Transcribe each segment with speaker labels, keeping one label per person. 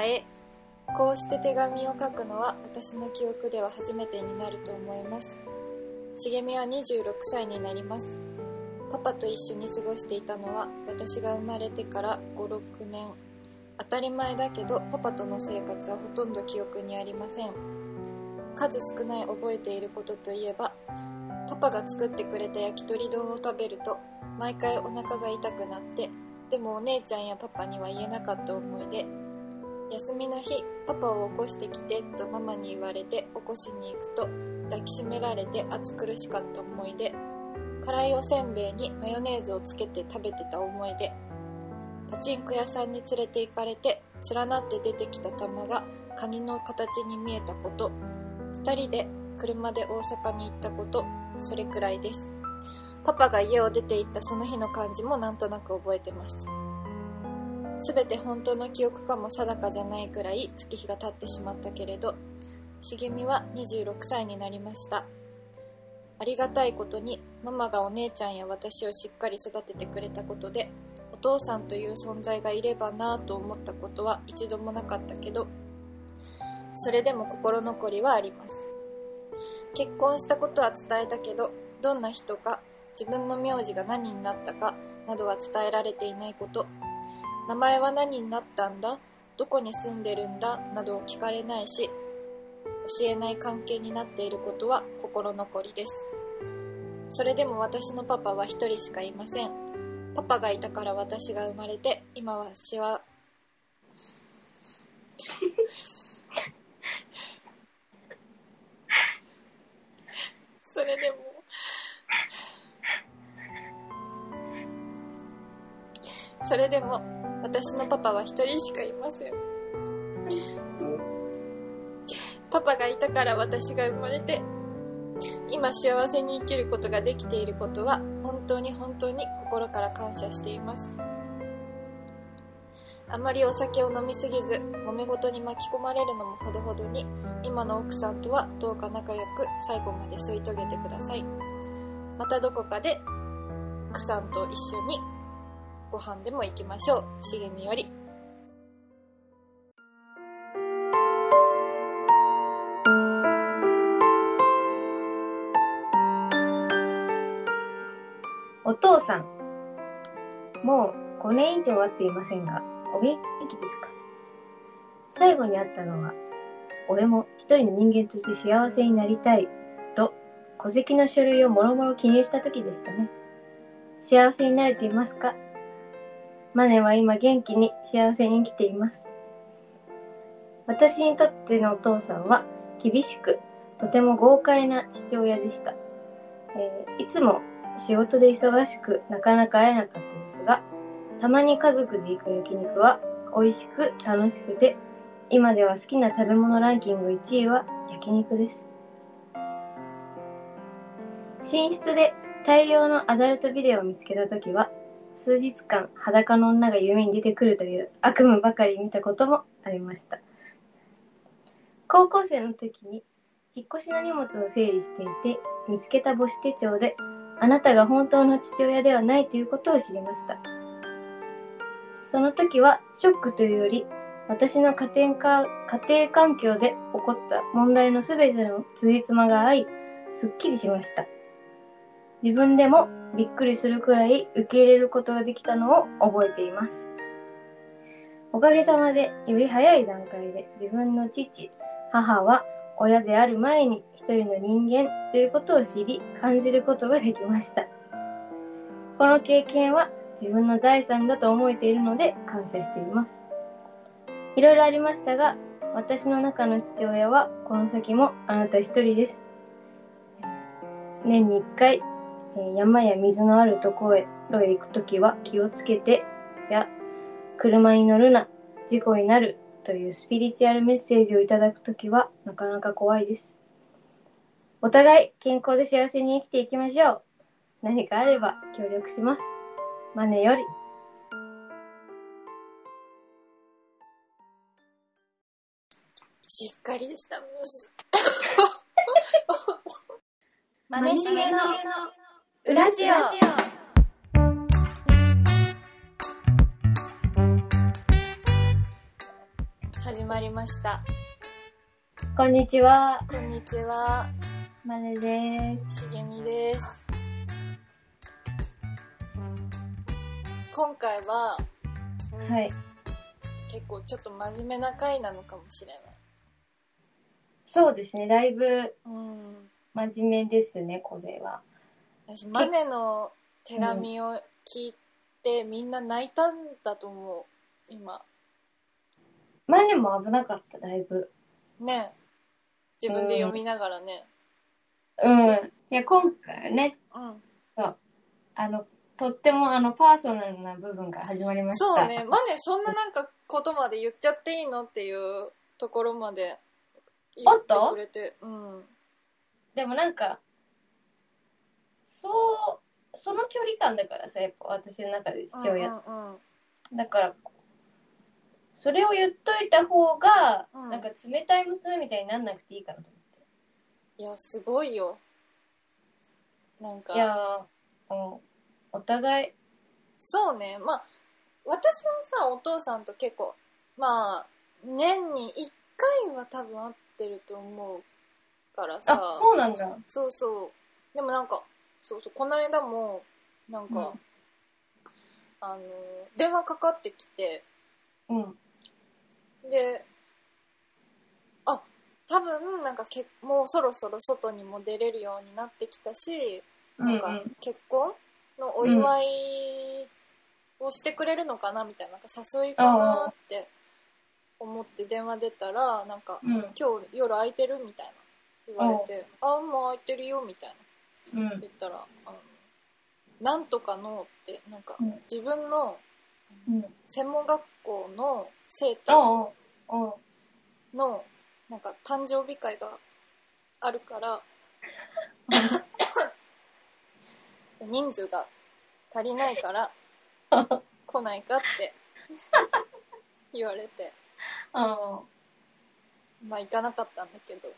Speaker 1: パへ。こうして手紙を書くのは私の記憶では初めてになると思います。茂みは26歳になります。パパと一緒に過ごしていたのは私が生まれてから56年。当たり前だけどパパとの生活はほとんど記憶にありません。数少ない覚えていることといえばパパが作ってくれた焼き鳥丼を食べると毎回お腹が痛くなってでもお姉ちゃんやパパには言えなかった思い出。休みの日パパを起こしてきてとママに言われて起こしに行くと抱きしめられて暑苦しかった思い出辛いおせんべいにマヨネーズをつけて食べてた思い出パチンコ屋さんに連れて行かれて連なって出てきた玉がカニの形に見えたこと2人で車で大阪に行ったことそれくらいです。パパが家を出て行ったその日の感じもなんとなく覚えてます。全て本当の記憶かも定かじゃないくらい月日が経ってしまったけれど茂みは26歳になりました。ありがたいことにママがお姉ちゃんや私をしっかり育ててくれたことでお父さんという存在がいればなぁと思ったことは一度もなかったけどそれでも心残りはあります。結婚したことは伝えたけどどんな人か自分の名字が何になったかなどは伝えられていないこと名前は何になったんだ？どこに住んでるんだ？などを聞かれないし教えない関係になっていることは心残りです。それでも私のパパは一人しかいません。パパがいたから私が生まれて今はしわ それでもそれでも私のパパは一人しかいません。パパがいたから私が生まれて今幸せに生きることができていることは本当に本当に心から感謝しています。あまりお酒を飲みすぎず揉め事に巻き込まれるのもほどほどに今の奥さんとはどうか仲良く最後まで添い遂げてください。またどこかで奥さんと一緒にご飯でも行きましょう茂みより
Speaker 2: お父さん。もう5年以上会っていませんが、お元気ですか？最後に会ったのは、俺も一人の人間として幸せになりたいと戸籍の書類をもろもろ記入した時でしたね。幸せになれていますか？マネは今元気に幸せに生きています。私にとってのお父さんは厳しく、とても豪快な父親でした。えーいつも仕事で忙しくなかなか会えなかったですが、たまに家族で行く焼肉は美味しく楽しくて、今では好きな食べ物ランキング1位は焼肉です。寝室で大量のアダルトビデオを見つけたときは、数日間裸の女が夢に出てくるという悪夢ばかり見たこともありました。高校生の時に引っ越しの荷物を整理していて、見つけた母子手帳であなたが本当の父親ではないということを知りました。その時はショックというより、私の家庭か家庭環境で起こった問題のすべての辻褄が合い、すっきりしました。自分でもびっくりするくらい受け入れることができたのを覚えています。おかげさまでより早い段階で自分の父、母は親である前に一人の人間ということを知り感じることができました。この経験は自分の財産だと思えているので感謝しています。いろいろありましたが、私の中の父親はこの先もあなた一人です。年に一回、山や水のあるところへへ行くときは気をつけてや、車に乗るな、事故になるというスピリチュアルメッセージをいただくときはなかなか怖いです。お互い健康で幸せに生きていきましょう。何かあれば協力します。マネより。
Speaker 1: しっかりしたマネ しげの裏ジオ始まりました。
Speaker 2: こんにちは、
Speaker 1: こんにちは、
Speaker 2: まねです。
Speaker 1: しげみです。今回は
Speaker 2: はい。
Speaker 1: 結構ちょっと真面目な回なのかもしれ
Speaker 2: そうですね、だいぶ
Speaker 1: ない。うん。
Speaker 2: 真面目ですね、これは。
Speaker 1: 私、マネの手紙を聞いて、みんな泣いたんだと思う、今。
Speaker 2: マネも危なかった、だいぶ。
Speaker 1: ね自分で読みながらね。
Speaker 2: うん。いや、今回はね、
Speaker 1: うん。
Speaker 2: あの、とってもあの、パーソナルな部分から始まりました。
Speaker 1: そうね、マネそんななんかことまで言っちゃっていいのっていうところまで言ってくれて。うん。
Speaker 2: でもなんか、そう、その距離感だからさ、やっぱ私の中で父親。
Speaker 1: うんうんうん。
Speaker 2: だから、それを言っといた方が、
Speaker 1: うん
Speaker 2: なんか冷たい娘みたいになんなくていいかなと
Speaker 1: いや、すごいよ。なんか
Speaker 2: 思って。い、やー、うん、お互い、
Speaker 1: そうね。まあ、私はさ、お父さんと結構、まあ、年に1回は多分会ってると思うからさ。
Speaker 2: あ、そうなんだ。
Speaker 1: そうそう。でもなんか、そうそう、この間も、なんか、
Speaker 2: うん
Speaker 1: あの、電話かかってきて、
Speaker 2: うん。
Speaker 1: で、あ、多分、なんかけ、もうそろそろ外にも出れるようになってきたし、なんか結婚のお祝いをしてくれるのかなみたいな、なんか誘いかなって思って電話出たら、なんか、
Speaker 2: うん。
Speaker 1: 今日夜空いてるみたいな言われて、あ、もう空いてるよみたいな。
Speaker 2: うん。
Speaker 1: 言ったら「あのなんとかの」ってなんか
Speaker 2: うん。
Speaker 1: 自分の
Speaker 2: うん。
Speaker 1: 専門学校の生徒のなんか誕生日会があるから 人数が足りないから来ないかって 言われて。
Speaker 2: ああ、
Speaker 1: まあ行かなかったんだけど。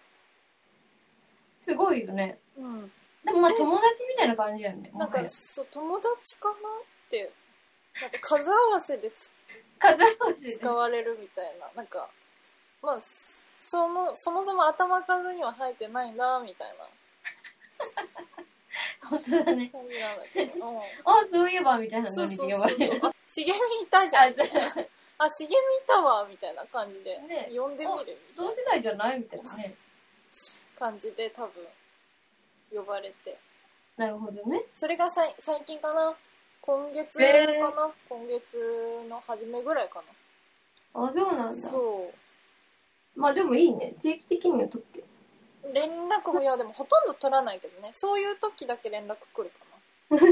Speaker 2: すごいよね。
Speaker 1: うん
Speaker 2: でもまあ友達みたいな感じだよね。
Speaker 1: なんかそう友達かなってなんか数合わせでつ
Speaker 2: 数合わせで。
Speaker 1: 使われるみたいな、なんか、まあ、その、そもそも頭数には入ってないな、みたい
Speaker 2: 本当だね。
Speaker 1: な感じなんだけど。うん。
Speaker 2: あ、そういえばみたいなノリで呼ばれる。
Speaker 1: そう。あ、茂みいたじゃん。
Speaker 2: あ、
Speaker 1: 茂みいたわ、みたいな感じで。
Speaker 2: ね
Speaker 1: 呼んでみるみた
Speaker 2: 同
Speaker 1: いな
Speaker 2: 世代じゃないみたいなね。
Speaker 1: 感じで多分、呼ばれて。
Speaker 2: なるほどね。
Speaker 1: それがさい最近かな？今月か
Speaker 2: へ
Speaker 1: な、今月の初めぐらいか
Speaker 2: あ、そうな
Speaker 1: な。
Speaker 2: んだ。
Speaker 1: そ
Speaker 2: まあでもいいね。地域的にはとって。
Speaker 1: う。連絡も、いやでもほとんど取らないけどね。そういう時だけ連絡来るか
Speaker 2: 確か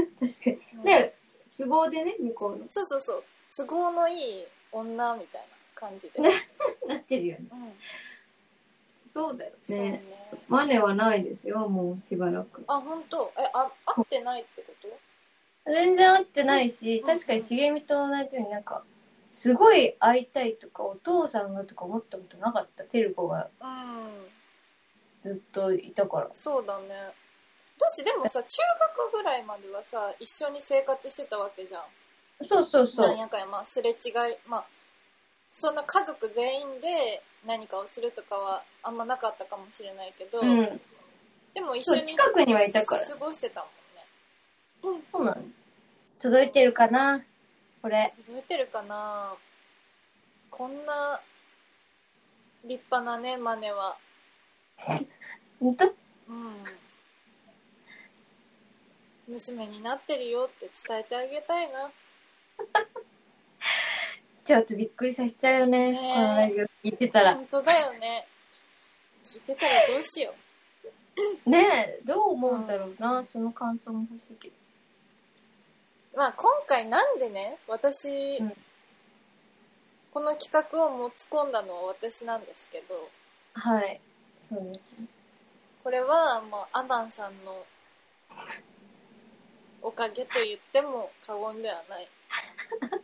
Speaker 2: に。
Speaker 1: な。うん
Speaker 2: で、都合でね、向こうの。
Speaker 1: そうそうそう都合のいい女みたいな感じで、
Speaker 2: ね なってるよね。
Speaker 1: うん
Speaker 2: そうだよ
Speaker 1: ね
Speaker 2: ね。マネはないですよ、もうしばらく。
Speaker 1: あ本当？えあ会ってないってこと？
Speaker 2: 全然会ってないし、
Speaker 1: うん
Speaker 2: 確かに茂みと同じようになんか、すごい会いたいとか、お父さんがとか思ったことなかった。てる子が
Speaker 1: うん
Speaker 2: ずっといたから。
Speaker 1: そうだね私でもさ中学ぐらいまではさ一緒に生活してたわけじゃん
Speaker 2: そうそうそう。
Speaker 1: なんやかんやまあすれ違いまあそんな家族全員で何かをするとかはあんまなかったかもしれないけど、
Speaker 2: うん。
Speaker 1: でも一緒に
Speaker 2: 近くにはいたから。
Speaker 1: 過ごしてたもんね
Speaker 2: そうなの。届いてるかな？これ。
Speaker 1: 届いてるかな？こんな立派なねマネは うん娘になってるよって伝えてあげたいな
Speaker 2: ちょっとびっくりさせちゃうよね。このラジオ聞いてたら。
Speaker 1: 本当だよね聞いてたらどうしよ
Speaker 2: ねえ、どう思うんだろうな。その感想も欲しいけど。
Speaker 1: うまあ今回なんでね私、
Speaker 2: うん
Speaker 1: この企画を持ち込んだのは私なんですけど
Speaker 2: はい。そうですね。
Speaker 1: これは、まあ、アマンさんのおかげと言っても過言ではない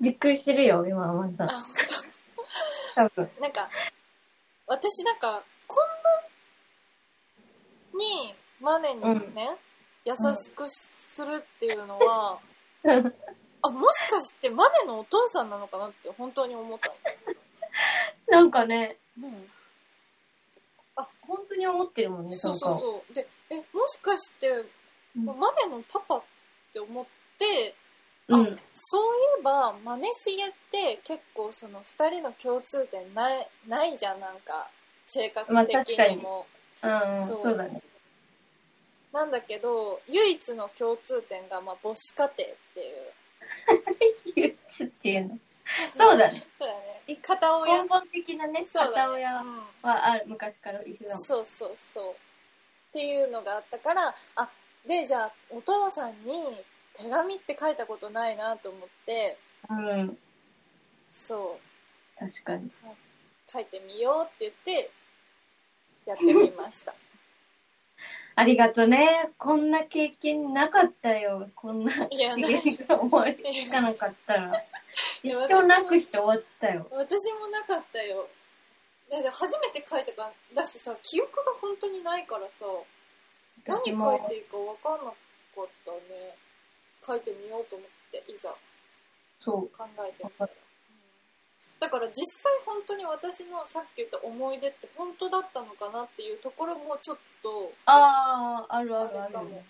Speaker 2: びっくりしてるよ、今はま
Speaker 1: あ
Speaker 2: だ。
Speaker 1: 本
Speaker 2: 多分。
Speaker 1: 当なんか私なんかこんなにマネにね、優しくするっていうのは、あもしかしてマネのお父さんなのかなって本当に思ったの。
Speaker 2: なんかね、
Speaker 1: うん、
Speaker 2: 本当に思ってるもんね、
Speaker 1: そ
Speaker 2: そう。
Speaker 1: そう。そうでえもしかして、
Speaker 2: うん。
Speaker 1: マネのパパって思ってあ
Speaker 2: うん。
Speaker 1: そういえばマネしげって結構その2人の共通点ないないじゃんなんか性格
Speaker 2: まあ
Speaker 1: 的
Speaker 2: に
Speaker 1: にも、
Speaker 2: うん、
Speaker 1: そう
Speaker 2: そうだね。
Speaker 1: なんだけど唯一の共通点がまあ母子家庭っていう
Speaker 2: 憂鬱っていうの？そうだね。
Speaker 1: そうだね片親？
Speaker 2: 根本的なね、
Speaker 1: そうだね
Speaker 2: 片親
Speaker 1: うん
Speaker 2: はある昔から一緒だもん。
Speaker 1: そうそうそうっていうのがあったからあでじゃあお父さんに手紙って書いたことないなと思って
Speaker 2: うん。
Speaker 1: そう
Speaker 2: 確かに。
Speaker 1: 書いてみようって言ってやってみました
Speaker 2: ありがとね。こんな経験なかったよ。こんな刺激が思いつかなかったら。一生なくして終わったよ。
Speaker 1: 私もなかったよだって初めて書いたからだしさ記憶が本当にないからさ何書い。ていいか分かんなかったね書いてみようと思っていざ
Speaker 2: そう。
Speaker 1: 考えてみたら、うんだから実際本当に私のさっき言った思い出って本当だったのかなっていうところもちょっと
Speaker 2: ああ、ある
Speaker 1: あ
Speaker 2: あるある
Speaker 1: れかも、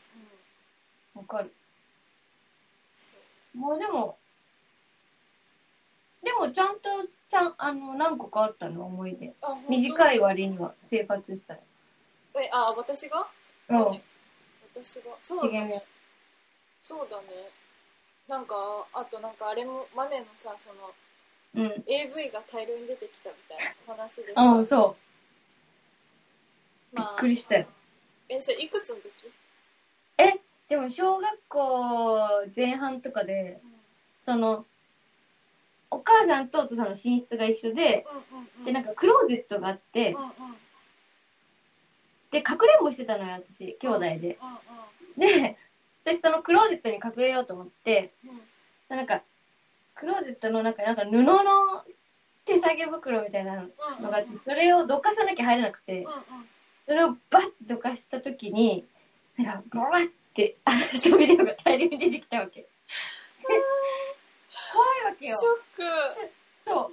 Speaker 1: うん。
Speaker 2: わかる。もうでも、でもちゃんと、ちゃん、あの、何個かあったの、思い出。短い割には生活したら。
Speaker 1: えあ私が、
Speaker 2: うん。
Speaker 1: 私が？そうだねそうだねなんかあとなんかあれもマネのさその
Speaker 2: うん。
Speaker 1: AV が大量に出てきたみたいな話でさ、
Speaker 2: うん、そう。び
Speaker 1: まあ
Speaker 2: っくりしたよ。
Speaker 1: えそれいくつの時、
Speaker 2: でも小学校前半とかで、その、お母さんとお父さんの寝室が一緒で、
Speaker 1: うんうんうん、
Speaker 2: で、なんかクローゼットがあって
Speaker 1: うん、うん
Speaker 2: で、かくれんぼしてたのよ、私、兄弟で。
Speaker 1: うんうん
Speaker 2: で、私そのクローゼットに隠れようと思って、
Speaker 1: うん
Speaker 2: なんか、クローゼットの中になんか布の手提げ袋みたいなのがあって、それをどかさなきゃ入れなくて
Speaker 1: うん、うん
Speaker 2: それをバッてどかしたときに、なんか、ブワッて、アダルトビデオが大量に出てきたわけ。で怖いわけよ。
Speaker 1: ショック
Speaker 2: そう。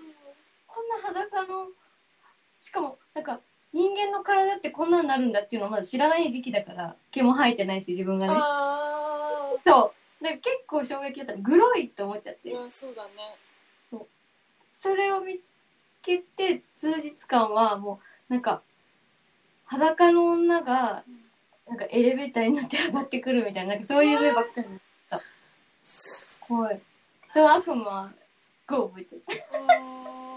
Speaker 2: こんな裸の、しかも、なんか、人間の体ってこんなになるんだっていうのをまだ知らない時期だから、毛も生えてないし、自分がね。
Speaker 1: あ
Speaker 2: そう。で結構衝撃だった。グロいって思っちゃって。
Speaker 1: ーうんそうだね
Speaker 2: それを見つけて、数日間はもう、なんか、裸の女が、なんかエレベーターに乗って上がってくるみたいな、なんかそういう目ばっかりになった。怖い。その悪夢は、すっごい覚えてる。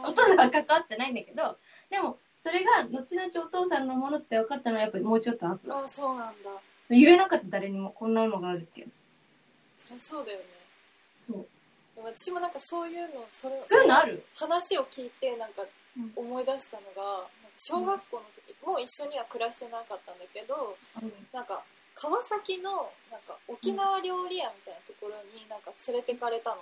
Speaker 2: お父さんは関わってないんだけど、でも、それが、後々お父さんのものって分かったのは、やっぱりもうちょっと後。
Speaker 1: あーそうなんだ
Speaker 2: 言えなかった誰にも、こんなのがあるっていう。
Speaker 1: そりゃそうだよね
Speaker 2: そう。
Speaker 1: でも私もなんかそういうのそれ
Speaker 2: そういうのある？
Speaker 1: 話を聞いてなんか
Speaker 2: うん
Speaker 1: 思い出したのが小学校の時、もう一緒には暮らしてなかったんだけどなんか川崎のなんか沖縄料理屋みたいなところになんか連れてかれたの、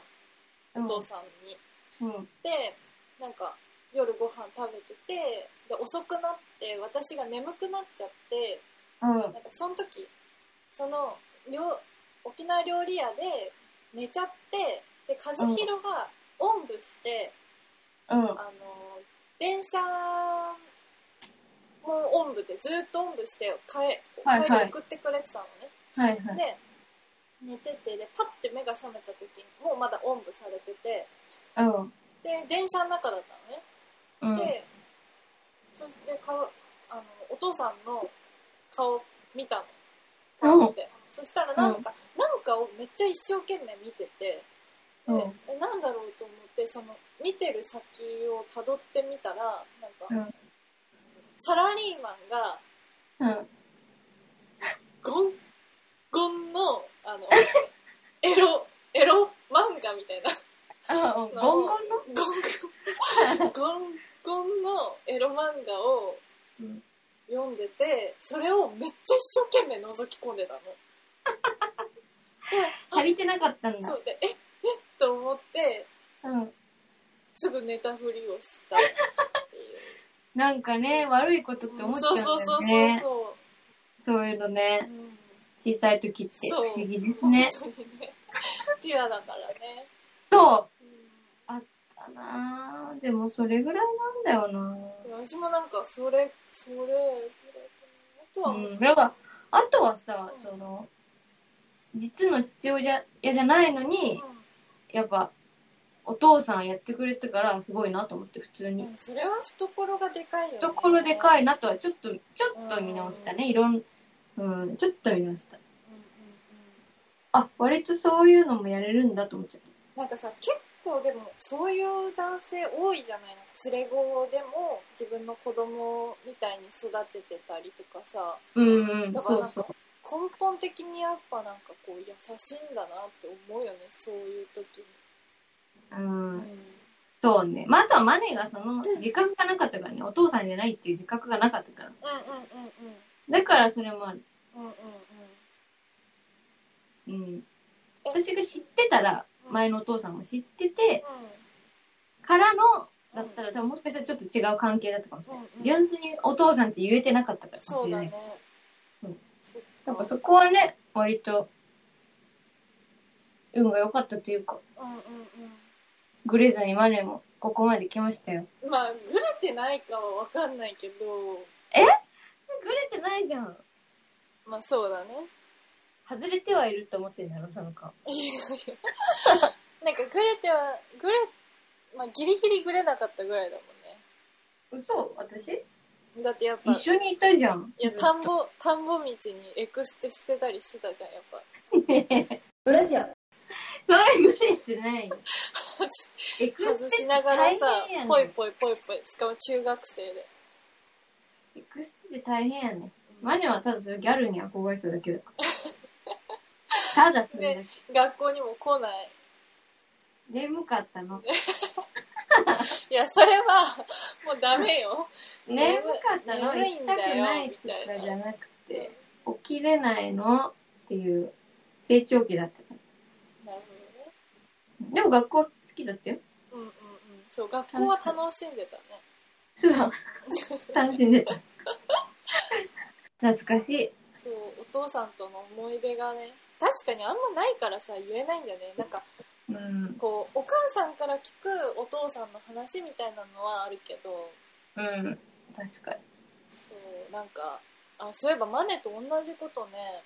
Speaker 2: うん。
Speaker 1: お父さんに。
Speaker 2: うん。
Speaker 1: でなんか夜ご飯食べててで遅くなって私が眠くなっちゃって
Speaker 2: うん。
Speaker 1: なんかその時その料沖縄料理屋で寝ちゃってで和弘がおんぶして、
Speaker 2: うん。
Speaker 1: あの電車もおんぶでずっとおんぶして帰,、帰り送ってくれてたのね、
Speaker 2: はいはい。
Speaker 1: で寝ててでパッて目が覚めた時にもうまだおんぶされてて
Speaker 2: うん。
Speaker 1: で電車の中だったのね
Speaker 2: うん。
Speaker 1: で、そして顔あのお父さんの顔見たの。
Speaker 2: うん
Speaker 1: そしたらなんか、なんかをめっちゃ一生懸命見てて、で
Speaker 2: うん
Speaker 1: えなんだろうと思ってその見てる先をたどってみたらなんか、
Speaker 2: うん
Speaker 1: サラリーマンが
Speaker 2: うん。
Speaker 1: ゴンゴンのあの エロエロ漫画みたいな。
Speaker 2: ゴンゴンの？
Speaker 1: ゴンゴンゴンゴンのエロ漫画を
Speaker 2: うん
Speaker 1: 読んでてそれをめっちゃ一生懸命覗き込んでたの。
Speaker 2: 足りてなかったんだ
Speaker 1: そ。うでええと思って
Speaker 2: うん。
Speaker 1: すぐ寝たふりをしたっていう。
Speaker 2: なんかね、悪いことって思っちゃうんだ
Speaker 1: そうそうそう
Speaker 2: よね。
Speaker 1: そ
Speaker 2: そういうの
Speaker 1: う。
Speaker 2: ね
Speaker 1: う。ん
Speaker 2: 小さい時って不
Speaker 1: そう
Speaker 2: 思議ですね。
Speaker 1: 本当にね。ピュアだからね。
Speaker 2: そう。
Speaker 1: うん
Speaker 2: あかなでもそれぐらいなんだよな
Speaker 1: 私もなんかそれそれぐらいかなあとは、
Speaker 2: うん。だから、あとはさ
Speaker 1: うん、
Speaker 2: その、実の父親じゃないのに、やっぱ、お父さんやってくれたからすごいなと思って、普通に。
Speaker 1: うん、それは懐がでかいよね
Speaker 2: 懐でかい
Speaker 1: な、
Speaker 2: なとは、ちょっと、ちょっと見直したね。いろん、うん、ちょっと見直した。
Speaker 1: うんうん
Speaker 2: あ、割とそういうのもやれるんだと思っちゃっ
Speaker 1: うん、なんかさ結構でもそういう男性多いじゃないなんか連れ子でも自分の子供みたいに育ててたりとかさ
Speaker 2: た。うんうん、
Speaker 1: だから
Speaker 2: そうそう。
Speaker 1: 根本的にやっぱなんかこう優しいんだなって思うよねそういう時に、
Speaker 2: う
Speaker 1: うん
Speaker 2: ん、そうね。まあ、あとはマネがその自覚がなかったからね。お父さんじゃないっていう自覚がなかったから。
Speaker 1: うんうんうんうん
Speaker 2: だからそれもある。
Speaker 1: うんうん
Speaker 2: うん。
Speaker 1: え
Speaker 2: 私が知ってたら、
Speaker 1: うん
Speaker 2: 前のお父さんも知ってて、
Speaker 1: う
Speaker 2: からの、だったら、多分もしかしたらちょっと違う関係だったかもしれない。
Speaker 1: うんうん
Speaker 2: 純粋にお父さんって言えてなかったからかもしれない。
Speaker 1: そうだね
Speaker 2: なんかそこはね、割と、運が良かったというか、
Speaker 1: うんうん
Speaker 2: グレずにマネもここまで来ましたよ。
Speaker 1: うんまあグレてないかは分かんないけど。
Speaker 2: グレてないじゃん。
Speaker 1: まあそうだね。
Speaker 2: 外れてはいると思ってんだろ、その顔。
Speaker 1: いやいや。なんかグレてはグレまあギリギリグレなかったぐらいだもん
Speaker 2: 嘘？私？
Speaker 1: ねだってやっぱ
Speaker 2: 一緒にいたじゃん。
Speaker 1: いや田んぼ田んぼ道にエクステしてたりしてたじゃんやっぱ
Speaker 2: それじゃ。それグレてないよ。エ ク
Speaker 1: 外しながらさ
Speaker 2: 大変やね
Speaker 1: ポイポイポイポイしかも中学生で、
Speaker 2: エクステで大変やね。マネはただそれギャルに憧れてただけだから。ただそれだけ。
Speaker 1: 学校にも来ない
Speaker 2: 眠かったの。
Speaker 1: いやそれはもうダメよ
Speaker 2: 眠かったの
Speaker 1: 眠い
Speaker 2: 行きたくないって言ったじゃなくて、起きれないのっていう成長期だったから。
Speaker 1: なるほ
Speaker 2: でも学校は好きだったよ。
Speaker 1: どねうんうんうんそう学校は楽しんでたね
Speaker 2: そう。楽しんでた。懐かしい。
Speaker 1: そうお父さんとの思い出がね確かにあんまないからさ言えないんだよねなんか
Speaker 2: うん。
Speaker 1: こうお母さんから聞くお父さんの話みたいなのはあるけど
Speaker 2: うん。確か
Speaker 1: そうなんかあそういえばマネと同じことね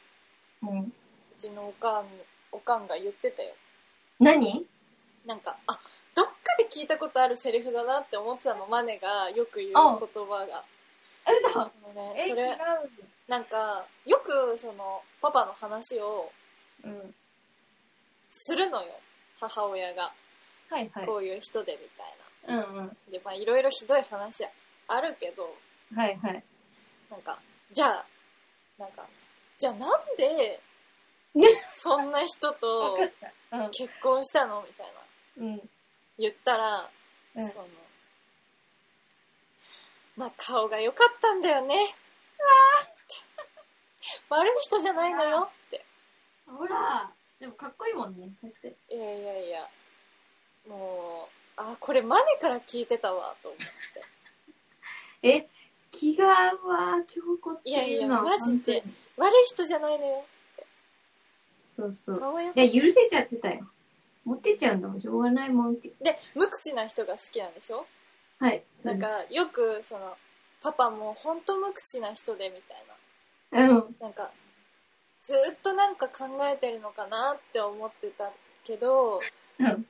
Speaker 2: に。うん。
Speaker 1: うちのおかんおかんが言ってたよ
Speaker 2: 何？
Speaker 1: なんかあどっかで聞いたことあるセリフだなって思ってたのマネがよく言う言
Speaker 2: あ
Speaker 1: 葉が
Speaker 2: 嘘？
Speaker 1: そのねそれ
Speaker 2: う。
Speaker 1: なんかよくそのパパの話を
Speaker 2: うん。
Speaker 1: するのよ母親が
Speaker 2: はいはい。
Speaker 1: こういう人でみたいな
Speaker 2: うんうん。
Speaker 1: でまあいろいろひどい話あるけど
Speaker 2: はいはい。
Speaker 1: なんかじゃあなんかじゃあなんで そんな人と。結婚したのみたいな
Speaker 2: うん。うん。
Speaker 1: 言ったら、
Speaker 2: うん
Speaker 1: そのまあ顔が良かったんだよね 悪い人じゃないのよって
Speaker 2: ほら。でもかっこいいもんね。確かに。
Speaker 1: いやいやいやもうあこれマネから聞いてたわと思って
Speaker 2: え、気が合うわ、京子ってい
Speaker 1: やいやマジで
Speaker 2: 本
Speaker 1: 悪い人じゃないのよ。
Speaker 2: そうそう。いや、許せちゃってたよ。持ってっちゃうんだもん。しょうがないもんって。
Speaker 1: たで無口な人が好きなんでしょ？
Speaker 2: はい。
Speaker 1: なんかよくそのパパも本当無口な人でみたいな
Speaker 2: そうです、
Speaker 1: なんかずっとなんか考えてるのかなって思ってたけど
Speaker 2: うん。うん。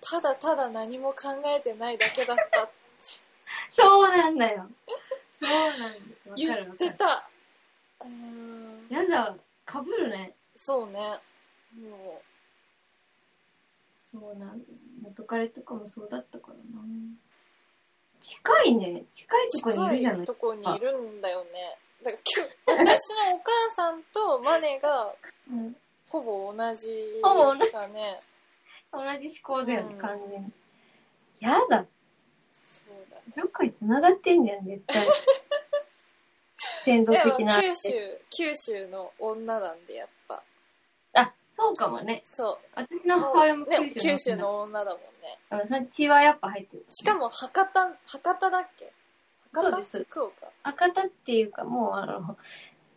Speaker 1: ただただ何も考えてないだけだった
Speaker 2: そうなんだよ。そうなんです。わ
Speaker 1: 言
Speaker 2: かるわかる。
Speaker 1: ってたうーん
Speaker 2: やだ、かぶるね。
Speaker 1: そうねも
Speaker 2: そうなん元彼とかもそうだったからな。近いね。近いうとこにいるじゃない
Speaker 1: 近いとこにいるんだよねだから私のお母さんとマネが
Speaker 2: うん。
Speaker 1: ほぼ同じ
Speaker 2: ほぼ同じ
Speaker 1: だね
Speaker 2: 同じ思考だよね、
Speaker 1: うん
Speaker 2: 完全に。やだ。
Speaker 1: そうだね
Speaker 2: どっかに繋がってんじゃん、絶対。先祖的な。
Speaker 1: 九州九州の女なんでやっぱ
Speaker 2: あ、そうかもね。
Speaker 1: そう
Speaker 2: 私の母親も九州の。
Speaker 1: ね、九州。の女だもんね
Speaker 2: うん、その血はやっぱ入ってる。
Speaker 1: しかも博多博多だっけ？
Speaker 2: そうです。
Speaker 1: 福岡。
Speaker 2: 博多っていうか、もうあの、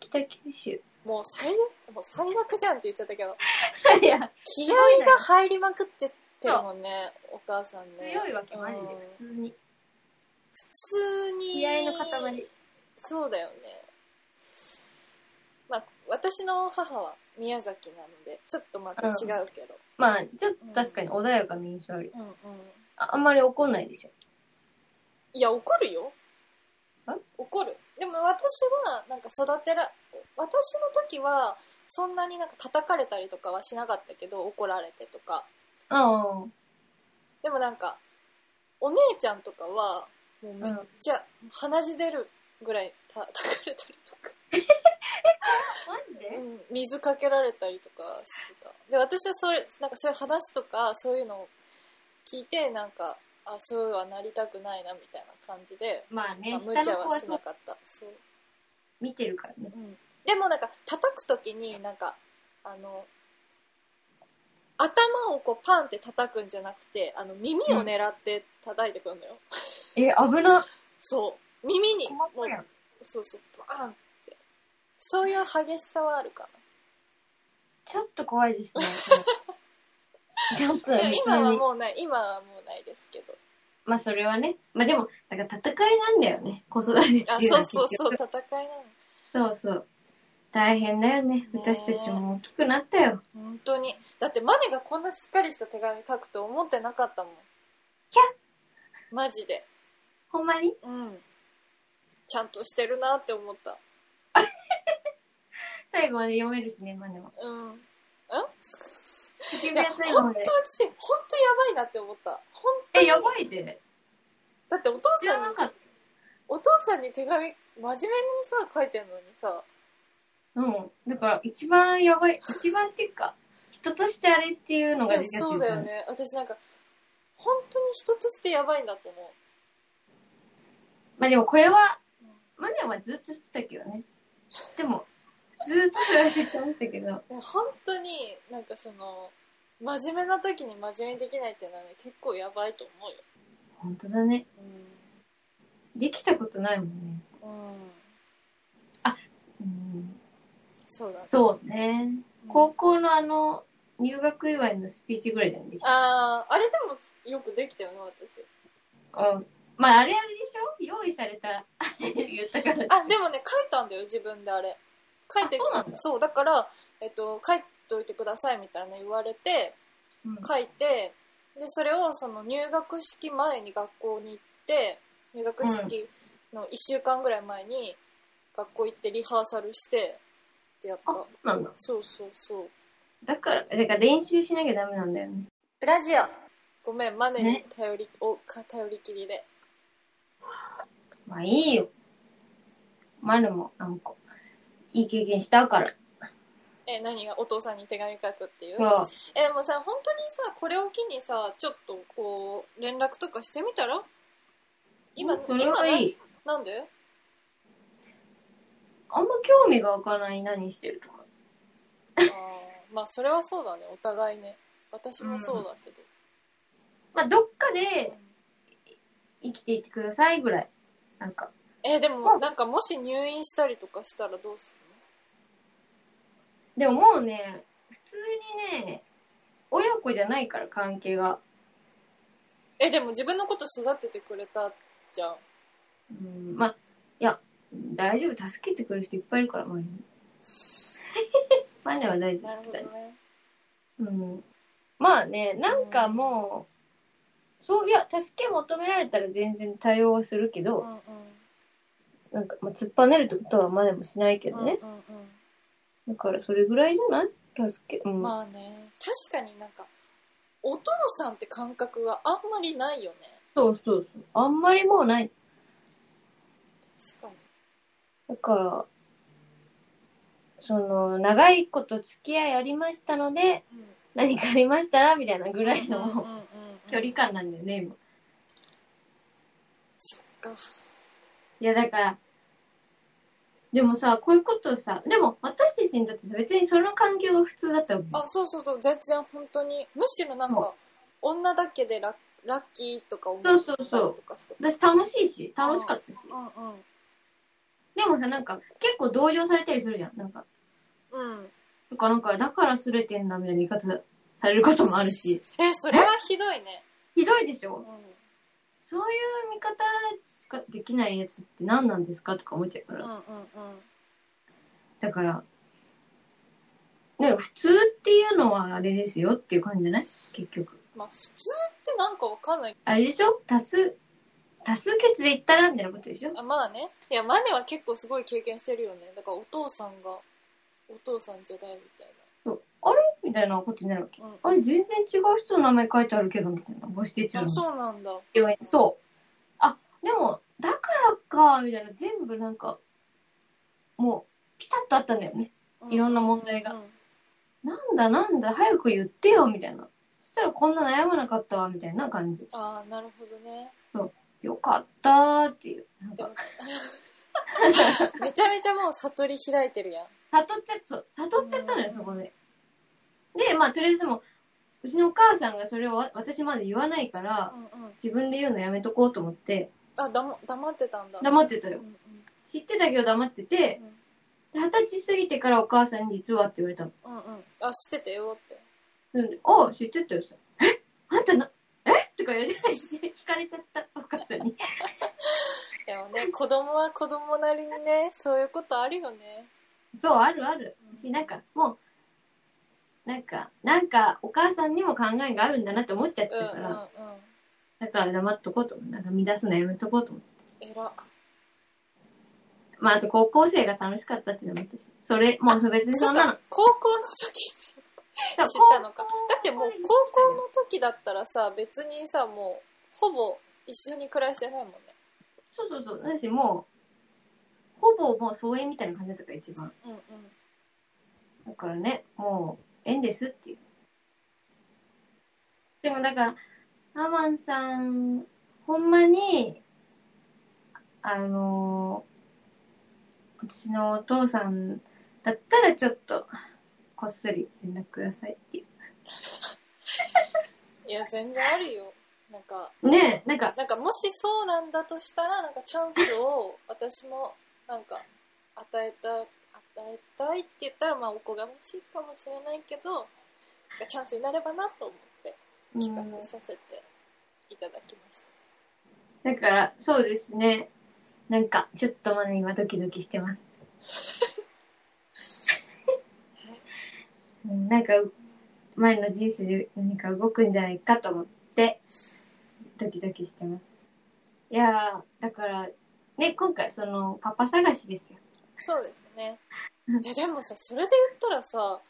Speaker 2: 北九州。
Speaker 1: もう最悪もう最悪じゃんって言っちゃったけど。
Speaker 2: いや、
Speaker 1: 気合が入りまくっててるもんねお母さんね。
Speaker 2: 強いわけマジで
Speaker 1: うん。
Speaker 2: 普通に。
Speaker 1: 普通に
Speaker 2: 気合の塊。
Speaker 1: そうだよね。まあ私の母は宮崎なのでちょっとまた違うけど、
Speaker 2: まあちょっと確かに穏やかな印象ある。
Speaker 1: うん、うん。
Speaker 2: ああんまり怒んないでしょ。
Speaker 1: いや怒るよ。
Speaker 2: え
Speaker 1: 怒る。でも私はなんか育てら私の時はそんなになんか叩かれたりとかはしなかったけど怒られてとか。
Speaker 2: ああ
Speaker 1: でもなんかお姉ちゃんとかはもうめっちゃ鼻血出るぐらいた 叩かれたりとか、
Speaker 2: マジで？
Speaker 1: うん、水かけられたりとかしてた。で私はそれなんかそういう話とかそういうのを聞いてなんかあそうはなりたくないなみたいな感じで、
Speaker 2: まあね
Speaker 1: まあ、無
Speaker 2: 下
Speaker 1: 茶はしなかった。そう。
Speaker 2: 見てるからね。
Speaker 1: うん。でもなんか叩く時になんかあの頭をこうパンって叩くんじゃなくてあの耳を狙って叩いてくるのよ、
Speaker 2: え危な
Speaker 1: そう。耳にもうそうそうバーンって。そういう激しさはあるか
Speaker 2: ちょっと怖いですね。ちょっと
Speaker 1: 今はもうない今はもうないですけど。
Speaker 2: まあそれはねまあでもなんか戦いなんだよね。子育てっていうのは
Speaker 1: あそうそう
Speaker 2: 結
Speaker 1: そう
Speaker 2: 局
Speaker 1: 戦いなの
Speaker 2: そうそう。大変だよね。
Speaker 1: ね
Speaker 2: 私たちも大きくなったよ。
Speaker 1: 本当に。だってマネがこんなしっかりした手紙書くと思ってなかったもん。
Speaker 2: キャ！
Speaker 1: マジで。
Speaker 2: ほんまに？
Speaker 1: うん。ちゃんとしてるなって思った。
Speaker 2: 最後まで読めるしねマネは
Speaker 1: うん。
Speaker 2: 叫び
Speaker 1: いや本当私本当やばいなって思ったほん
Speaker 2: えやばいで。
Speaker 1: だってお父さん
Speaker 2: なかっ
Speaker 1: お父さんに手紙真面目にさ書いてんのにさ。
Speaker 2: たうん。だから一番やばい一番っていうか人としてあれっていうのが出てる。
Speaker 1: そうだよね。私なんか本当に人としてやばいんだと思
Speaker 2: まあでもこれは
Speaker 1: う、
Speaker 2: マネはずっと知ってたけどね。でもずっとそれは知ってましたけど。
Speaker 1: いや本当になんかその真面目な時に真面目にできないっていうのはね結構やばいと思うよ。
Speaker 2: 本当だね。できたことないもんね。
Speaker 1: うん、うん、
Speaker 2: うん。
Speaker 1: そうだね。
Speaker 2: そうね。
Speaker 1: うん。
Speaker 2: 高校のあの入学祝いのスピーチぐらいじゃんできた
Speaker 1: あああれでもよくできたよね私。
Speaker 2: うん。まああれあれでしょ？用意された。言ったから。
Speaker 1: あでもね書いたんだよ自分であれ書いて
Speaker 2: そうだ
Speaker 1: から、えっと、書いておいてくださいみたいな言われて
Speaker 2: うん。
Speaker 1: 書いてでそれをその入学式前に学校に行って入学式の1週間ぐらい前に学校行ってリハーサルしてってやった。
Speaker 2: あそうなんだ。
Speaker 1: そうそうそう。
Speaker 2: だからだから練習しなきゃダメなんだよね。
Speaker 1: プラジオ。ごめんマネに
Speaker 2: ね。
Speaker 1: 頼り,、おか頼りきりで。
Speaker 2: まあいいよ。マルもなんかいい経験したから
Speaker 1: え何が？お父さんに手紙書くっていう？
Speaker 2: そう
Speaker 1: えでもさ本当にさこれを機にさちょっとこう連絡とかしてみたら？今
Speaker 2: それはいい。
Speaker 1: 今ななんで？
Speaker 2: あんま興味が湧かない何してるとか。
Speaker 1: あーまあそれはそうだねお互いね。私もそうだけど、
Speaker 2: まあどっかで生きていってくださいぐらい。なんか。
Speaker 1: えでもなんかもし入院したりとかしたらどうす
Speaker 2: でももうね普通にね親子じゃないから関係が。
Speaker 1: えでも自分のこと育ててくれたじゃん。
Speaker 2: うんまあいや大丈夫助けてくれる人いっぱいいるから周りにマネは大丈
Speaker 1: なる
Speaker 2: 夫って感
Speaker 1: ほどね。
Speaker 2: じうん。まあねなんかもう、そういや助け求められたら全然対応はするけど、
Speaker 1: うんうん。
Speaker 2: なんか、まあ、突っぱねるってことはマネもしないけどね、
Speaker 1: うんうん
Speaker 2: だからそれぐらいじゃない？助けうん、
Speaker 1: うんまあね。確かになんかお父さんって感覚があんまりないよね。
Speaker 2: そうそうそう。あんまりもうない。
Speaker 1: 確かに。
Speaker 2: だからその長いこと付き合いありましたので
Speaker 1: うん。
Speaker 2: 何かありましたらみたいなぐらいの距離感なんだよね今。
Speaker 1: そっか。
Speaker 2: いやだからでもさこういうことさでも私たちにとってさ別にその環境が普通だったわけ
Speaker 1: あそうそうそう全然本当に。むしろなん
Speaker 2: そ
Speaker 1: か女だけでララッキーとか思ったり
Speaker 2: そうそうそう。私楽しいし楽しかったし。
Speaker 1: うんうん。
Speaker 2: でもさなんか結構同情されたりするじゃん。なんか
Speaker 1: うん。
Speaker 2: とかなんかだからすれてんだみたいな言い方されることもあるし、
Speaker 1: え、それはひどいね。
Speaker 2: ひどいでしょ？
Speaker 1: うん。
Speaker 2: そういう見方しかできないやつって何なんですかとか思っちゃうから。
Speaker 1: うんうんうん。
Speaker 2: だから、ね、普通っていうのはあれですよっていう感じじゃない？結局。
Speaker 1: まあ、普通ってなんかわかんない。
Speaker 2: あれでしょ？多数、多数決で言ったらみたいなことでしょ？
Speaker 1: あまあね。いや、マネは結構すごい経験してるよね。だからお父さんが、お父さんじゃないみたい
Speaker 2: そう。あれみたいなことになるわけ。
Speaker 1: な。うん。
Speaker 2: あれ全然違う人の名前書いてあるけどみたいな。母子手帳。
Speaker 1: そうなんだ。
Speaker 2: そう。あ、でも、だからか、みたいな。全部なんか、もう、ピタッとあったんだよね。いろんな問題が
Speaker 1: うん
Speaker 2: なんだなんだ、早く言ってよ、みたいな。そしたらこんな悩まなかったわ、みたいな感じ。
Speaker 1: ああ、なるほどね。
Speaker 2: よかったーっていう。なんか
Speaker 1: めちゃめちゃもう悟り開いてるやん。
Speaker 2: 悟っちゃった、そう、悟っちゃったのよ、
Speaker 1: うん
Speaker 2: そこで。で、まあ、とりあえずもう、うちのお母さんがそれをわ私まで言わないから、
Speaker 1: うんうん。
Speaker 2: 自分で言うのやめとこうと思って、
Speaker 1: あ、だま、黙ってたんだ。
Speaker 2: 黙ってたよ。
Speaker 1: うんうん
Speaker 2: 知ってたけど黙ってて、で二十歳過ぎてからお母さんに実はって言われたの。
Speaker 1: うんうん。あ、知ってたよって。
Speaker 2: なんで、ああ、知ってたよさ。え？あんたな、え？とか言われて、聞かれちゃった、お母さんに。
Speaker 1: でもね、子供は子供なりにね、そういうことあるよね。
Speaker 2: そう、あるある
Speaker 1: うん。
Speaker 2: し、なんか、もう、なんか、なんか、お母さんにも考えがあるんだなって思っちゃって
Speaker 1: うんうん
Speaker 2: たから、
Speaker 1: うん。
Speaker 2: だから黙っとこうとなんか乱すのやめとこうと思って。
Speaker 1: えら。
Speaker 2: まあ、あと高校生が楽しかったっていうのもあったし、それ、もう別にそんなの。
Speaker 1: 高校の時知ったのか。だってもう高校の時だったらさ、別にさ、もう、ほぼ一緒に暮らしてないもんね。
Speaker 2: そうそうそう。だし、もう、ほぼもう疎遠みたいな感じだったから、一番。
Speaker 1: うんうん。
Speaker 2: だからね、もう、縁ですっていう。でもだから、アマンさん、ほんまに、あのー私のお父さんだったらちょっと、こっそり連絡くださいってい
Speaker 1: いや、全然あるよ。なんか、
Speaker 2: う。ねえ、なんか、
Speaker 1: なんかもしそうなんだとしたら、なんかチャンスを私も、なんか、与えた、与えたいって言ったら、まあおこがましいかもしれないけど、チャンスになればなと思って企画させていただきました。
Speaker 2: だから、そうですね。なんか、ちょっとまだ今ドキドキしてます。うんなんか、前の人生で何か動くんじゃないかと思って、ドキドキしてます。いやー、だから、ね、今回その、パパ探しですよ。
Speaker 1: そうですねでもさ、それで言ったらさ、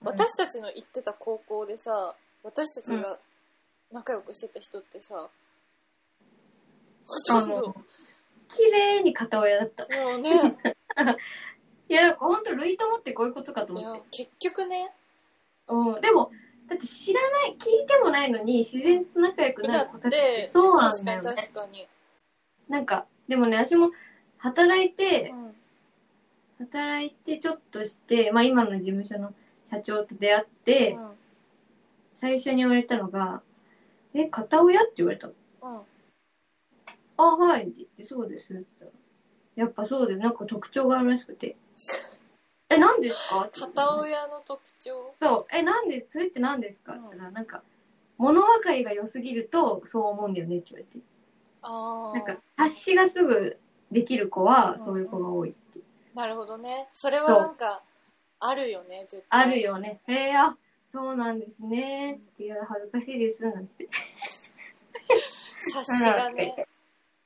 Speaker 1: 私たちの行ってた高校でさ、私たちが仲良くしてた人ってさ、ほとんど
Speaker 2: 綺麗に片親だった。
Speaker 1: もうね、
Speaker 2: いや、ほんと、類友ってこういうことかと思って。
Speaker 1: 結局ね、
Speaker 2: うん、でも、だって知らない、聞いてもないのに、自然と仲良くなる子たちって
Speaker 1: で
Speaker 2: そうなん
Speaker 1: 確かに
Speaker 2: だよね。
Speaker 1: 確かに。
Speaker 2: なんか、でもね、私も働いて
Speaker 1: う、ん。
Speaker 2: 働いてちょっとして、まあ今の事務所の社長と出会って、
Speaker 1: うん。
Speaker 2: 最初に言われたのが、え、片親？って言われたの。
Speaker 1: うん。
Speaker 2: あ、はいって言って、そうですって言ったら。やっぱそうで、なんか特徴があるらしくて。え、何ですか？
Speaker 1: 片親の特徴？
Speaker 2: そう、え、なんで、それって何ですか？って言ったら、なんか、物分かりが良すぎると、そう思うんだよねって言われて。
Speaker 1: ああ。
Speaker 2: なんか、察しがすぐできる子は
Speaker 1: う、ん
Speaker 2: そういう子が多いって。
Speaker 1: なるほどね。それはなんか、あるよね、絶対。
Speaker 2: ある。よね。へえ、あ、そうなんですね。つって、いや、恥ずかしいです。なんて。
Speaker 1: 察しがね。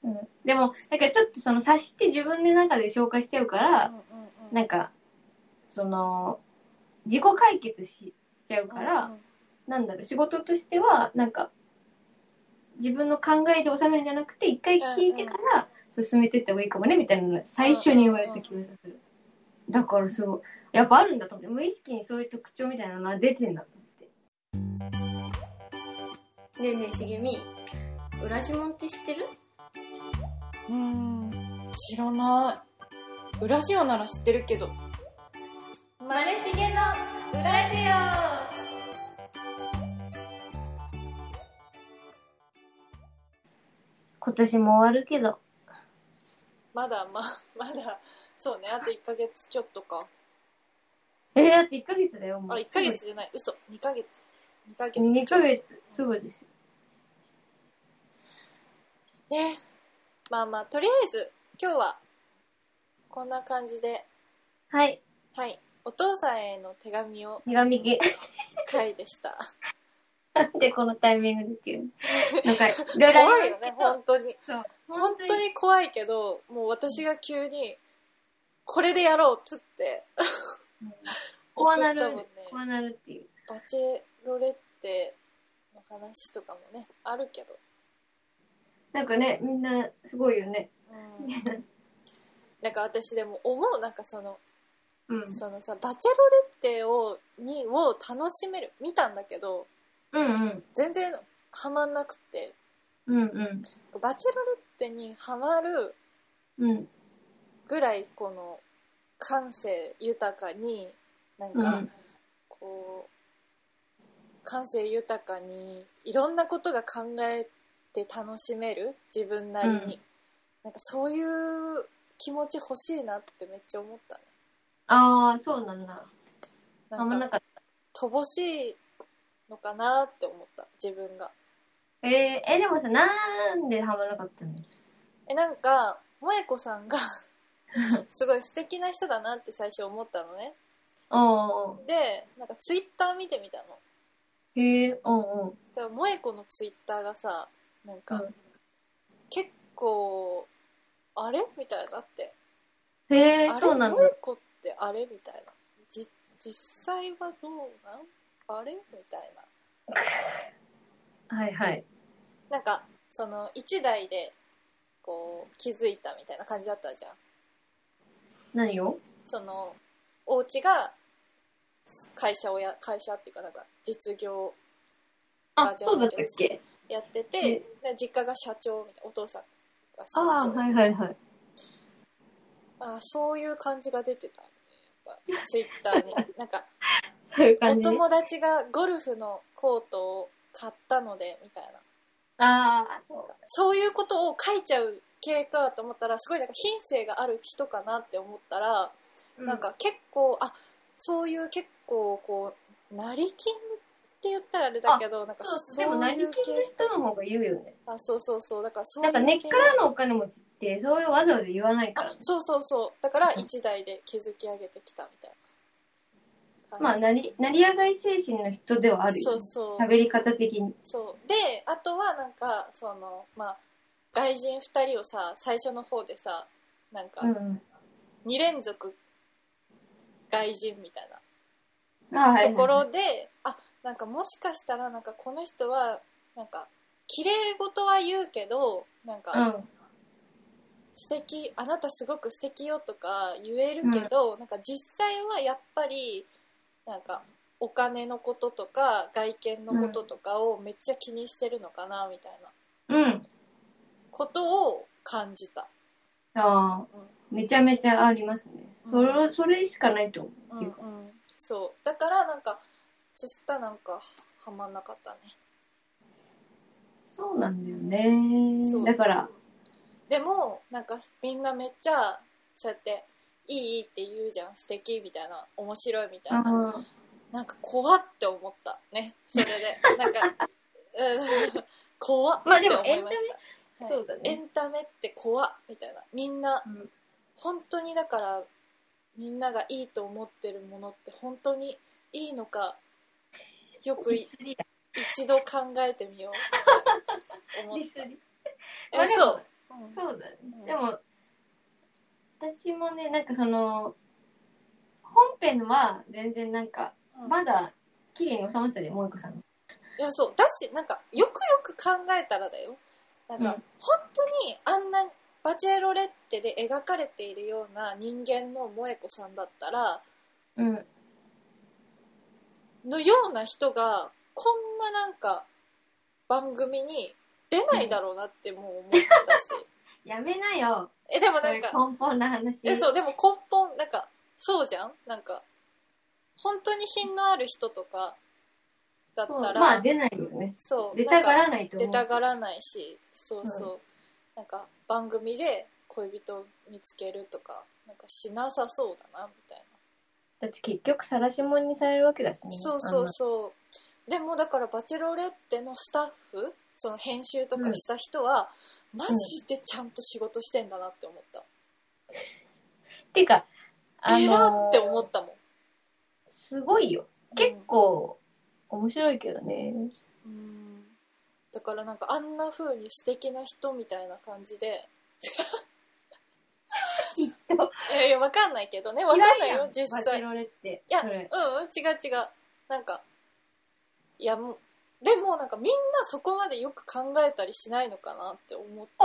Speaker 2: うん。でも、なんかちょっとその察して自分の中で消化しちゃうから
Speaker 1: うん、うんうん。
Speaker 2: なんか、その、自己解決ししちゃうから、
Speaker 1: うんうん
Speaker 2: なんだろう、仕事としては、なんか、自分の考えで収めるんじゃなくて、一回聞いてから進めてった方がいいかもね、みたいなのが最初に言われた気がする。だからすごい、やっぱあるんだと思って、無意識にそういう特徴みたいなのは出てんだと思って。ねえねえ、茂み、浦島って知ってる？
Speaker 1: うーん、知らない。ウラジオなら知ってるけど。
Speaker 2: マネしげの裏ジオ今年も終わるけど、
Speaker 1: まだ、ま、まだ、そうね、あと1ヶ月ちょっとか。
Speaker 2: えー、だって1ヶ月だよ、もう。
Speaker 1: あれ、1ヶ月じゃない、嘘、2ヶ月。2ヶ月
Speaker 2: 2ヶ月、すぐですよ。
Speaker 1: ねまあまあとりあえず今日はこんな感じで
Speaker 2: はい。
Speaker 1: はいお父さんへの手紙を
Speaker 2: 手紙ゲ
Speaker 1: 回でした
Speaker 2: なんでこのタイミングでっていう。なんか、いろいろあすけど
Speaker 1: 本当に
Speaker 2: そう。
Speaker 1: 本当に怖いけどもう私が急にこれでやろうっつって
Speaker 2: うんこうなる
Speaker 1: ね、
Speaker 2: こうなるっていう。
Speaker 1: バチェロレッテの話とかもねあるけど、
Speaker 2: なんかね、みんなすごいよね。
Speaker 1: うん、なんか私でも思うなんかその
Speaker 2: うん。
Speaker 1: そのさバチェロレッテをにを楽しめる見たんだけど
Speaker 2: うんうん。
Speaker 1: 全然ハマんなくて
Speaker 2: うんうん。
Speaker 1: バチェロレッテにハマる
Speaker 2: うん。
Speaker 1: ぐらいこの感性豊かになんか
Speaker 2: うん。
Speaker 1: こう感性豊かにいろんなことが考えて楽しめる自分なりに、
Speaker 2: うん
Speaker 1: なんかそういう気持ち欲しいなってめっちゃ思ったね
Speaker 2: ああ、そうなんだ。あん
Speaker 1: なんか
Speaker 2: まなかっ
Speaker 1: 乏しいのかなって思った自分が
Speaker 2: た。えー、え、でもさ、なんでハマらなかったの？
Speaker 1: えなんか萌子さんが すごい素敵な人だなって最初思ったのね。でなんかツイッター見てみたの。
Speaker 2: へえ、おうおう。
Speaker 1: そしたら萌子のツイッターがさなんか、
Speaker 2: うん。
Speaker 1: 結構あれ？みたいになって。
Speaker 2: へえ、そうなんだ。
Speaker 1: 萌子ってあれ？みたいな。じ実際はどうなん？あれ？みたいな
Speaker 2: はいはい。
Speaker 1: なんかその一台でこう気づいたみたいな感じだったじゃん。
Speaker 2: 何を？
Speaker 1: そのお家が会社をや会社っていうかなんか実業
Speaker 2: あ、そうだったっけ？
Speaker 1: やってて、で実家が社長みたいなお父さんが社長。
Speaker 2: ああ、はいはいはい。
Speaker 1: あそういう感じが出てたねやっぱ。ツイッターに。なんか
Speaker 2: ういう感じ？
Speaker 1: 友達がゴルフのコートを買ったのでみたいな。
Speaker 2: ああ、そう。
Speaker 1: そういうことを書いちゃう系かと思ったらすごいなんか品性がある人かなって思ったら、なんか結構あそういう結構こう成金って言ったらあれだけどなんか
Speaker 2: そう、
Speaker 1: そう
Speaker 2: でも成金の人の方が言うよね。
Speaker 1: あそうそうそう。だからそう
Speaker 2: ないんか根っ
Speaker 1: 系
Speaker 2: からのお金持ちって、そういうわざわざ言わないから
Speaker 1: あ。そうそうそう。だから一台で築き上げてきたみたいな
Speaker 2: まあ、成り、成り上がり精神の人ではあるよ、ね。
Speaker 1: そうそう
Speaker 2: 喋り方的に。
Speaker 1: そうであとはなんかそのまあ外人2人をさ最初の方でさなんか
Speaker 2: うん。
Speaker 1: 2連続外人みたいなところで、あなんかもしかしたらなんかこの人はなんか綺麗事は言うけどなんか
Speaker 2: うん。
Speaker 1: 素敵あなたすごく素敵よとか言えるけど、なんか実際はやっぱりなんかお金のこととか外見のこととかをめっちゃ気にしてるのかなみたいな
Speaker 2: うん。
Speaker 1: ことを感じた。
Speaker 2: ああ、めちゃめちゃありますね。それ、それしかないと思う。
Speaker 1: うん
Speaker 2: う
Speaker 1: ん、そうだからなんかそしたらなんかハマんなかったね
Speaker 2: そうなんだよね。だから、
Speaker 1: でもなんかみんなめっちゃそうやって「いいいい」って言うじゃん。素敵みたいな。面白いみたいな。
Speaker 2: あ
Speaker 1: なんか怖って思った。ね。それで。なんか、うん、怖って思
Speaker 2: も
Speaker 1: いました、はい。
Speaker 2: そうだね。
Speaker 1: エンタメって怖っみたいな。みんな
Speaker 2: うん。
Speaker 1: 本当にだからみんながいいと思ってるものって本当にいいのかよく。一度考えてみようって思った。
Speaker 2: リスリ。
Speaker 1: え
Speaker 2: まあでも
Speaker 1: そう、うん。
Speaker 2: そうだね。
Speaker 1: うん。
Speaker 2: でも、私もね、なんかその、本編は全然なんか、
Speaker 1: うん
Speaker 2: まだ綺麗に収まってたで、萌子さんの。
Speaker 1: いやそうだしなんかよくよく考えたらだよなんか、
Speaker 2: うん
Speaker 1: 本当にあんなバチェロレッテで描かれているような人間の萌子さんだったら
Speaker 2: うん。
Speaker 1: のような人がこんななんか番組に出ないだろうなってもう思ってたし、
Speaker 2: やめなよ。
Speaker 1: えでもなんか
Speaker 2: 根本な話。
Speaker 1: えそうでも根本なんかそうじゃん？なんか本当に品のある人とかだったら
Speaker 2: まあ出ないよね。
Speaker 1: そう
Speaker 2: 出たが
Speaker 1: なん
Speaker 2: らないと思うし。
Speaker 1: 出たがらないしそうそう、なんか番組で恋人を見つけるとかなんかしなさそうだなみたい
Speaker 2: だって結局晒し者にされるわけだしね。
Speaker 1: なそうそうそうでもだからバチェロレッテのスタッフその編集とかした人は、マジでちゃんと仕事してんだなって思った、
Speaker 2: てか、あ
Speaker 1: えら
Speaker 2: のー
Speaker 1: って思ったもん
Speaker 2: すごいよ。結構、面白いけどね。
Speaker 1: うんだからなんかあんな風に素敵な人みたいな感じで
Speaker 2: きっと。
Speaker 1: いやいやわかんないけどねわかんないよ実際。いや。うんうん違う違うなんかいやもうでもなんかみんなそこまでよく考えたりしないのかなって思った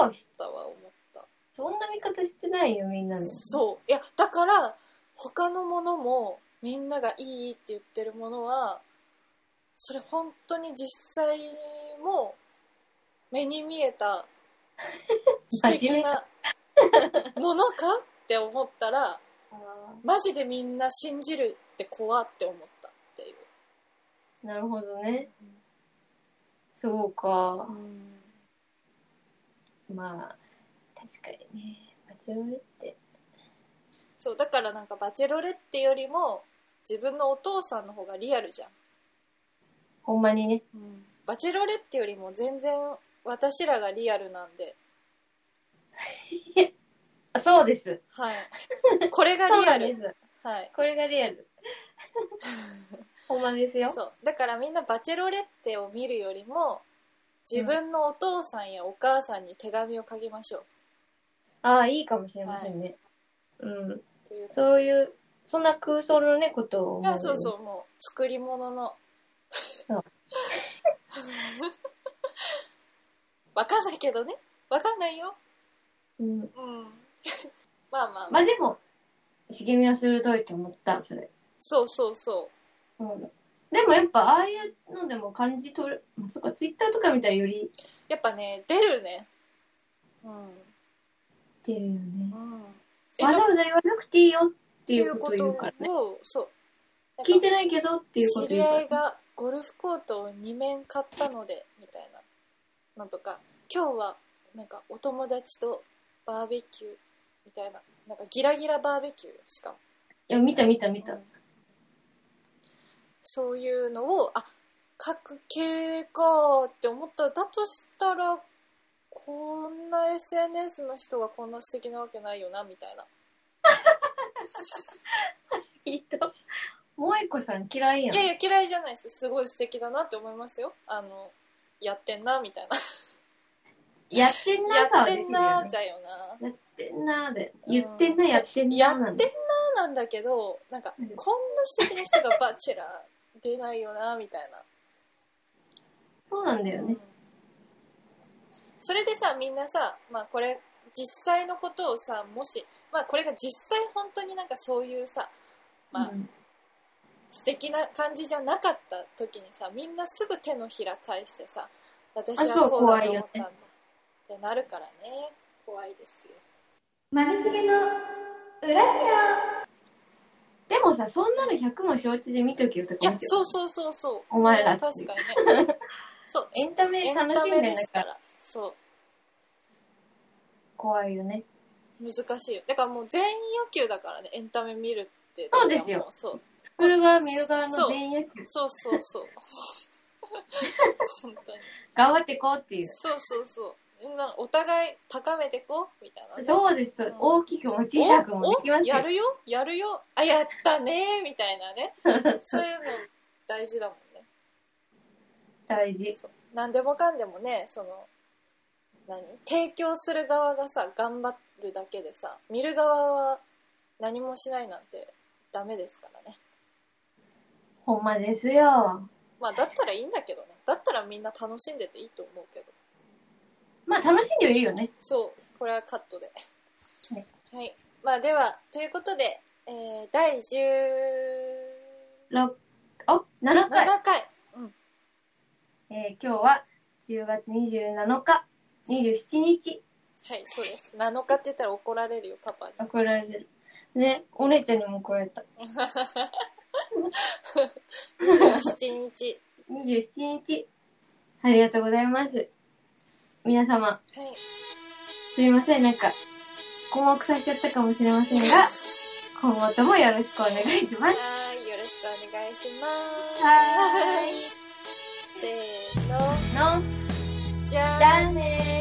Speaker 1: わ思った。
Speaker 2: そんな見方してないよ、みんなの。
Speaker 1: そういやだから他のものもみんながいいって言ってるものはそれ本当に実際も目に見えた 素敵なものかって思ったら
Speaker 2: あ
Speaker 1: マジでみんな信じるって怖って思ったっていう、
Speaker 2: ーなるほどね。そうか。まあ、確かにね。バチェロレって。
Speaker 1: そうだからなんかバチェロレッテよりも自分のお父さんの方がリアルじゃん
Speaker 2: ほんまにね。
Speaker 1: バチェロレッテよりも全然私らがリアルなんで、
Speaker 2: あ そうです。
Speaker 1: はい。これがリアル。はい。
Speaker 2: これがリアル。ほんまですよ。
Speaker 1: そう。だからみんなバチェロレッテを見るよりも、自分のお父さんやお母さんに手紙を書きましょう。
Speaker 2: ああ、いいかもしれませんね。うん。
Speaker 1: という。
Speaker 2: そういう、そんな空想のね、ことを
Speaker 1: そうそう、もう、作り物の
Speaker 2: そう。
Speaker 1: わかんないけどね。わかんないよ。
Speaker 2: う。うん。
Speaker 1: うん。まあまあ、まあ、
Speaker 2: まあでも、茂みは鋭いと思った、それ。
Speaker 1: そうそうそう。
Speaker 2: うん。でもやっぱ、ああいうのでも感じ取る。まあ、そっか、ツイッターとか見たらより
Speaker 1: やっぱね、出るね。うん。
Speaker 2: 出るよね。
Speaker 1: うん。え
Speaker 2: わざわざ言わなくていいよっていうことを言うからね。
Speaker 1: を、そう。
Speaker 2: 聞いてないけどっていうこと
Speaker 1: 知り合い
Speaker 2: 言うから、ね。
Speaker 1: がゴルフコートを2面買ったのでみたいなのとか今日はなんかお友達とバーベキューみたいななんかギラギラバーベキューしかも、
Speaker 2: いや、見た見た見た。
Speaker 1: うんそういうのをあ書く系かって思ったらだとしたらこんな SNS の人がこんな素敵なわけないよなみたいな
Speaker 2: 人。萌子さん嫌いやん。
Speaker 1: いやいや嫌いじゃないですすごい素敵だなって思いますよあのやってんなみたいな
Speaker 2: やってんな
Speaker 1: やってん。なだよな
Speaker 2: やってんなーで。言ってんな、やってんなー
Speaker 1: やってん
Speaker 2: な。
Speaker 1: ななんだけどなんか
Speaker 2: うん
Speaker 1: こんな素敵な人がバチェラー出ないよなみたいな、
Speaker 2: そうなんだよね。
Speaker 1: それでさみんなさまあこれ実際のことをさもしまあこれが実際本当になんかそういうさまあ、
Speaker 2: うん。
Speaker 1: 素敵な感じじゃなかった時にさみんなすぐ手のひら返してさ私はこうだと思ったんだってなるからね。怖いですよ。
Speaker 2: マルヒゲの裏部でもさ、そんなの100も承知で見とけよって
Speaker 1: いや
Speaker 2: 感じ
Speaker 1: そうそうそうそう。
Speaker 2: お前ら
Speaker 1: それは確かにね。そう。
Speaker 2: エンタメ楽しん
Speaker 1: タメ
Speaker 2: でんだから。
Speaker 1: ですから。そう。
Speaker 2: 怖いよね。
Speaker 1: 難しいよ。だからもう全員野球だからねエンタメ見るって
Speaker 2: そうですよ。
Speaker 1: もそう。
Speaker 2: 作る側、見る側の全員野球。
Speaker 1: そうそうそう。本当に。
Speaker 2: 頑張ってこうっていう。
Speaker 1: そうそうそう。なお互い高めてこう？みたいな。ね
Speaker 2: そうです、そう
Speaker 1: うん。
Speaker 2: 大きくも小さくもできますよ。
Speaker 1: やるよ？やるよ？あやったね？みたいなね。そういうの大事だもんね。
Speaker 2: 大事。
Speaker 1: 何でもかんでもねその何？提供する側がさ頑張るだけでさ見る側は何もしないなんてダメですからね。
Speaker 2: ほんまですよ。
Speaker 1: まあだったらいいんだけどね。だったらみんな楽しんでていいと思うけど
Speaker 2: まあ楽しんではいるよね。
Speaker 1: そうこれはカットで
Speaker 2: はい、
Speaker 1: はい、まあではということで、えー、第17
Speaker 2: 6、お、7回。
Speaker 1: 回うん
Speaker 2: えー今日は10月27日、27日、
Speaker 1: はいそうです7日って言ったら怒られるよパパに
Speaker 2: 怒られる。ね、お姉ちゃんにも怒られた。
Speaker 1: 27日
Speaker 2: 27日。ありがとうございます。皆様、
Speaker 1: はい
Speaker 2: すみません、なんか、困惑させちゃったかもしれませんが、今後ともよろしくお願いします。
Speaker 1: はーいよろしくお願いします。
Speaker 2: はーい。
Speaker 1: せーの。
Speaker 2: の。じゃ
Speaker 1: あ
Speaker 2: あね